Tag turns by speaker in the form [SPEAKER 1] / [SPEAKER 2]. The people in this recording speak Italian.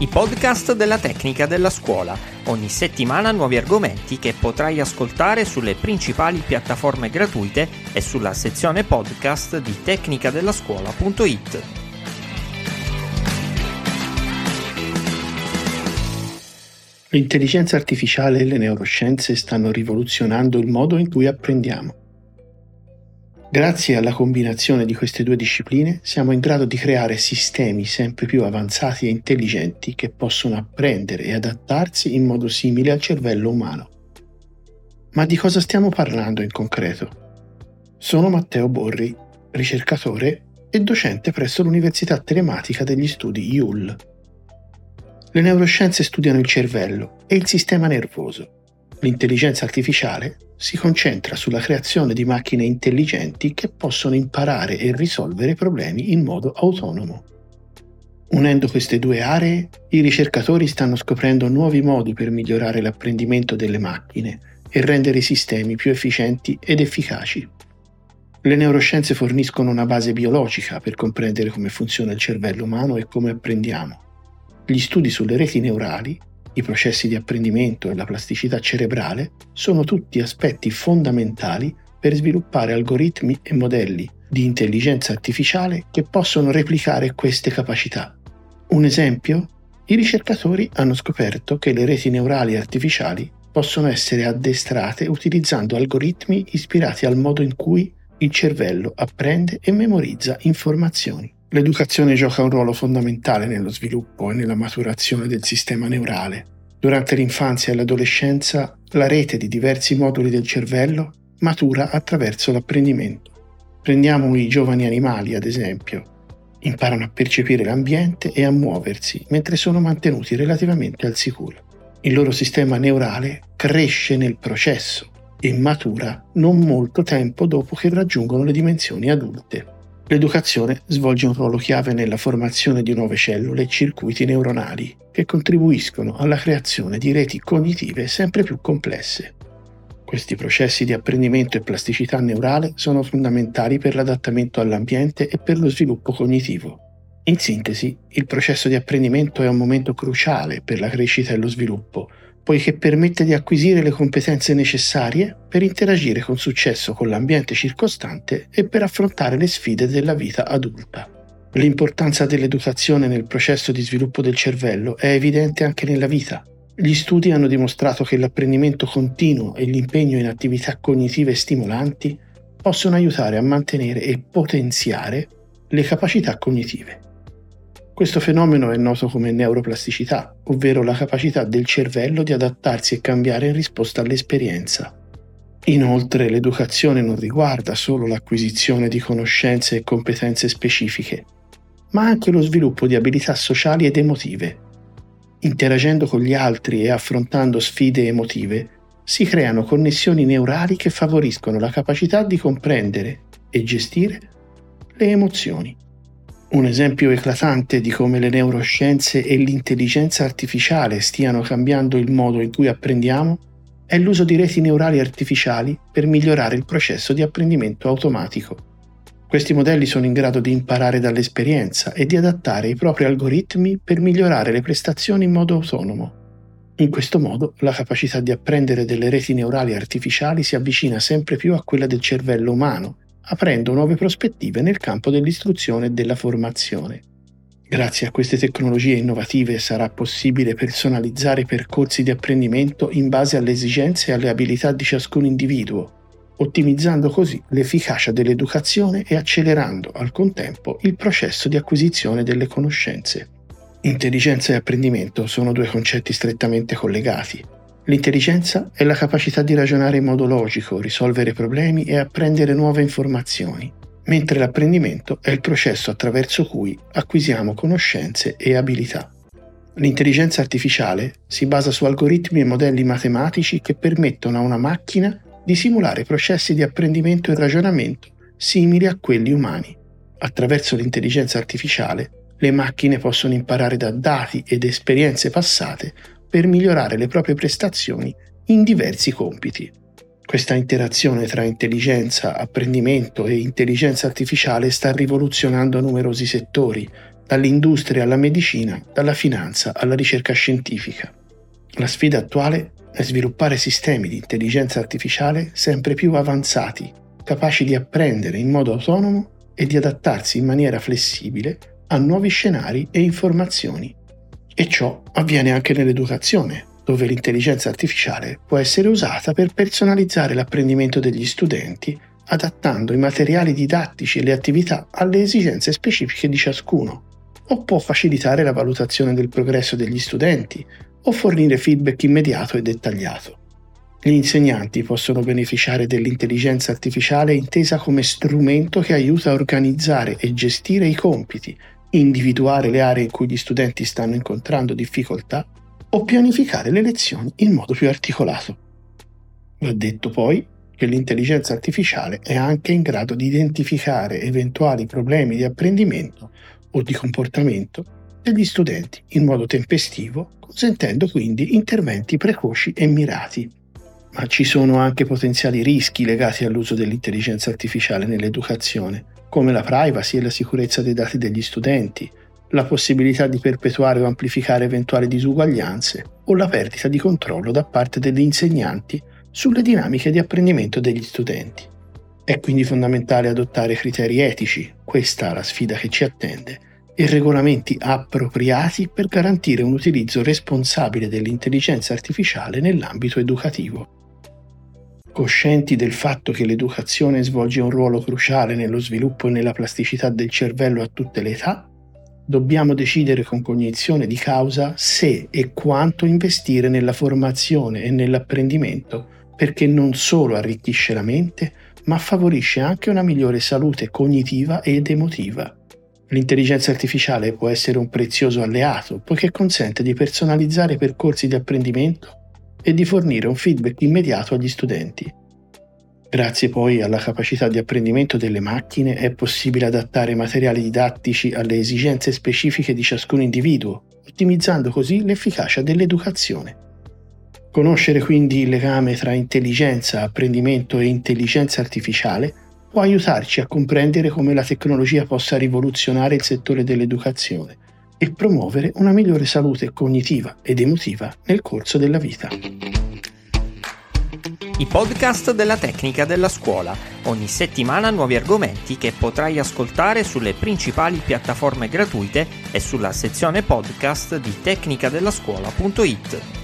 [SPEAKER 1] i podcast della tecnica della scuola. Ogni settimana nuovi argomenti che potrai ascoltare sulle principali piattaforme gratuite e sulla sezione podcast di tecnicadellascuola.it.
[SPEAKER 2] L'intelligenza artificiale e le neuroscienze stanno rivoluzionando il modo in cui apprendiamo. Grazie alla combinazione di queste due discipline siamo in grado di creare sistemi sempre più avanzati e intelligenti che possono apprendere e adattarsi in modo simile al cervello umano. Ma di cosa stiamo parlando in concreto? Sono Matteo Borri, ricercatore e docente presso l'Università Telematica degli Studi IUL. Le neuroscienze studiano il cervello e il sistema nervoso L'intelligenza artificiale si concentra sulla creazione di macchine intelligenti che possono imparare e risolvere problemi in modo autonomo. Unendo queste due aree, i ricercatori stanno scoprendo nuovi modi per migliorare l'apprendimento delle macchine e rendere i sistemi più efficienti ed efficaci. Le neuroscienze forniscono una base biologica per comprendere come funziona il cervello umano e come apprendiamo. Gli studi sulle reti neurali i processi di apprendimento e la plasticità cerebrale sono tutti aspetti fondamentali per sviluppare algoritmi e modelli di intelligenza artificiale che possono replicare queste capacità. Un esempio? I ricercatori hanno scoperto che le reti neurali artificiali possono essere addestrate utilizzando algoritmi ispirati al modo in cui il cervello apprende e memorizza informazioni. L'educazione gioca un ruolo fondamentale nello sviluppo e nella maturazione del sistema neurale. Durante l'infanzia e l'adolescenza, la rete di diversi moduli del cervello matura attraverso l'apprendimento. Prendiamo i giovani animali, ad esempio. Imparano a percepire l'ambiente e a muoversi mentre sono mantenuti relativamente al sicuro. Il loro sistema neurale cresce nel processo e matura non molto tempo dopo che raggiungono le dimensioni adulte. L'educazione svolge un ruolo chiave nella formazione di nuove cellule e circuiti neuronali che contribuiscono alla creazione di reti cognitive sempre più complesse. Questi processi di apprendimento e plasticità neurale sono fondamentali per l'adattamento all'ambiente e per lo sviluppo cognitivo. In sintesi, il processo di apprendimento è un momento cruciale per la crescita e lo sviluppo, poiché permette di acquisire le competenze necessarie per interagire con successo con l'ambiente circostante e per affrontare le sfide della vita adulta. L'importanza dell'educazione nel processo di sviluppo del cervello è evidente anche nella vita. Gli studi hanno dimostrato che l'apprendimento continuo e l'impegno in attività cognitive stimolanti possono aiutare a mantenere e potenziare le capacità cognitive. Questo fenomeno è noto come neuroplasticità, ovvero la capacità del cervello di adattarsi e cambiare in risposta all'esperienza. Inoltre l'educazione non riguarda solo l'acquisizione di conoscenze e competenze specifiche, ma anche lo sviluppo di abilità sociali ed emotive. Interagendo con gli altri e affrontando sfide emotive, si creano connessioni neurali che favoriscono la capacità di comprendere e gestire le emozioni. Un esempio eclatante di come le neuroscienze e l'intelligenza artificiale stiano cambiando il modo in cui apprendiamo è l'uso di reti neurali artificiali per migliorare il processo di apprendimento automatico. Questi modelli sono in grado di imparare dall'esperienza e di adattare i propri algoritmi per migliorare le prestazioni in modo autonomo. In questo modo la capacità di apprendere delle reti neurali artificiali si avvicina sempre più a quella del cervello umano aprendo nuove prospettive nel campo dell'istruzione e della formazione. Grazie a queste tecnologie innovative sarà possibile personalizzare percorsi di apprendimento in base alle esigenze e alle abilità di ciascun individuo, ottimizzando così l'efficacia dell'educazione e accelerando al contempo il processo di acquisizione delle conoscenze. Intelligenza e apprendimento sono due concetti strettamente collegati L'intelligenza è la capacità di ragionare in modo logico, risolvere problemi e apprendere nuove informazioni, mentre l'apprendimento è il processo attraverso cui acquisiamo conoscenze e abilità. L'intelligenza artificiale si basa su algoritmi e modelli matematici che permettono a una macchina di simulare processi di apprendimento e ragionamento simili a quelli umani. Attraverso l'intelligenza artificiale, le macchine possono imparare da dati ed esperienze passate per migliorare le proprie prestazioni in diversi compiti. Questa interazione tra intelligenza, apprendimento e intelligenza artificiale sta rivoluzionando numerosi settori, dall'industria alla medicina, dalla finanza alla ricerca scientifica. La sfida attuale è sviluppare sistemi di intelligenza artificiale sempre più avanzati, capaci di apprendere in modo autonomo e di adattarsi in maniera flessibile a nuovi scenari e informazioni. E ciò avviene anche nell'educazione, dove l'intelligenza artificiale può essere usata per personalizzare l'apprendimento degli studenti, adattando i materiali didattici e le attività alle esigenze specifiche di ciascuno, o può facilitare la valutazione del progresso degli studenti, o fornire feedback immediato e dettagliato. Gli insegnanti possono beneficiare dell'intelligenza artificiale intesa come strumento che aiuta a organizzare e gestire i compiti, individuare le aree in cui gli studenti stanno incontrando difficoltà o pianificare le lezioni in modo più articolato. Va detto poi che l'intelligenza artificiale è anche in grado di identificare eventuali problemi di apprendimento o di comportamento degli studenti in modo tempestivo, consentendo quindi interventi precoci e mirati. Ma ci sono anche potenziali rischi legati all'uso dell'intelligenza artificiale nell'educazione, come la privacy e la sicurezza dei dati degli studenti, la possibilità di perpetuare o amplificare eventuali disuguaglianze o la perdita di controllo da parte degli insegnanti sulle dinamiche di apprendimento degli studenti. È quindi fondamentale adottare criteri etici, questa è la sfida che ci attende, e regolamenti appropriati per garantire un utilizzo responsabile dell'intelligenza artificiale nell'ambito educativo. Coscienti del fatto che l'educazione svolge un ruolo cruciale nello sviluppo e nella plasticità del cervello a tutte le età, dobbiamo decidere con cognizione di causa se e quanto investire nella formazione e nell'apprendimento perché non solo arricchisce la mente, ma favorisce anche una migliore salute cognitiva ed emotiva. L'intelligenza artificiale può essere un prezioso alleato poiché consente di personalizzare percorsi di apprendimento e di fornire un feedback immediato agli studenti. Grazie poi alla capacità di apprendimento delle macchine è possibile adattare materiali didattici alle esigenze specifiche di ciascun individuo, ottimizzando così l'efficacia dell'educazione. Conoscere quindi il legame tra intelligenza, apprendimento e intelligenza artificiale può aiutarci a comprendere come la tecnologia possa rivoluzionare il settore dell'educazione e promuovere una migliore salute cognitiva ed emotiva nel corso della vita.
[SPEAKER 1] I podcast della tecnica della scuola. Ogni settimana nuovi argomenti che potrai ascoltare sulle principali piattaforme gratuite e sulla sezione podcast di tecnicadellascuola.it.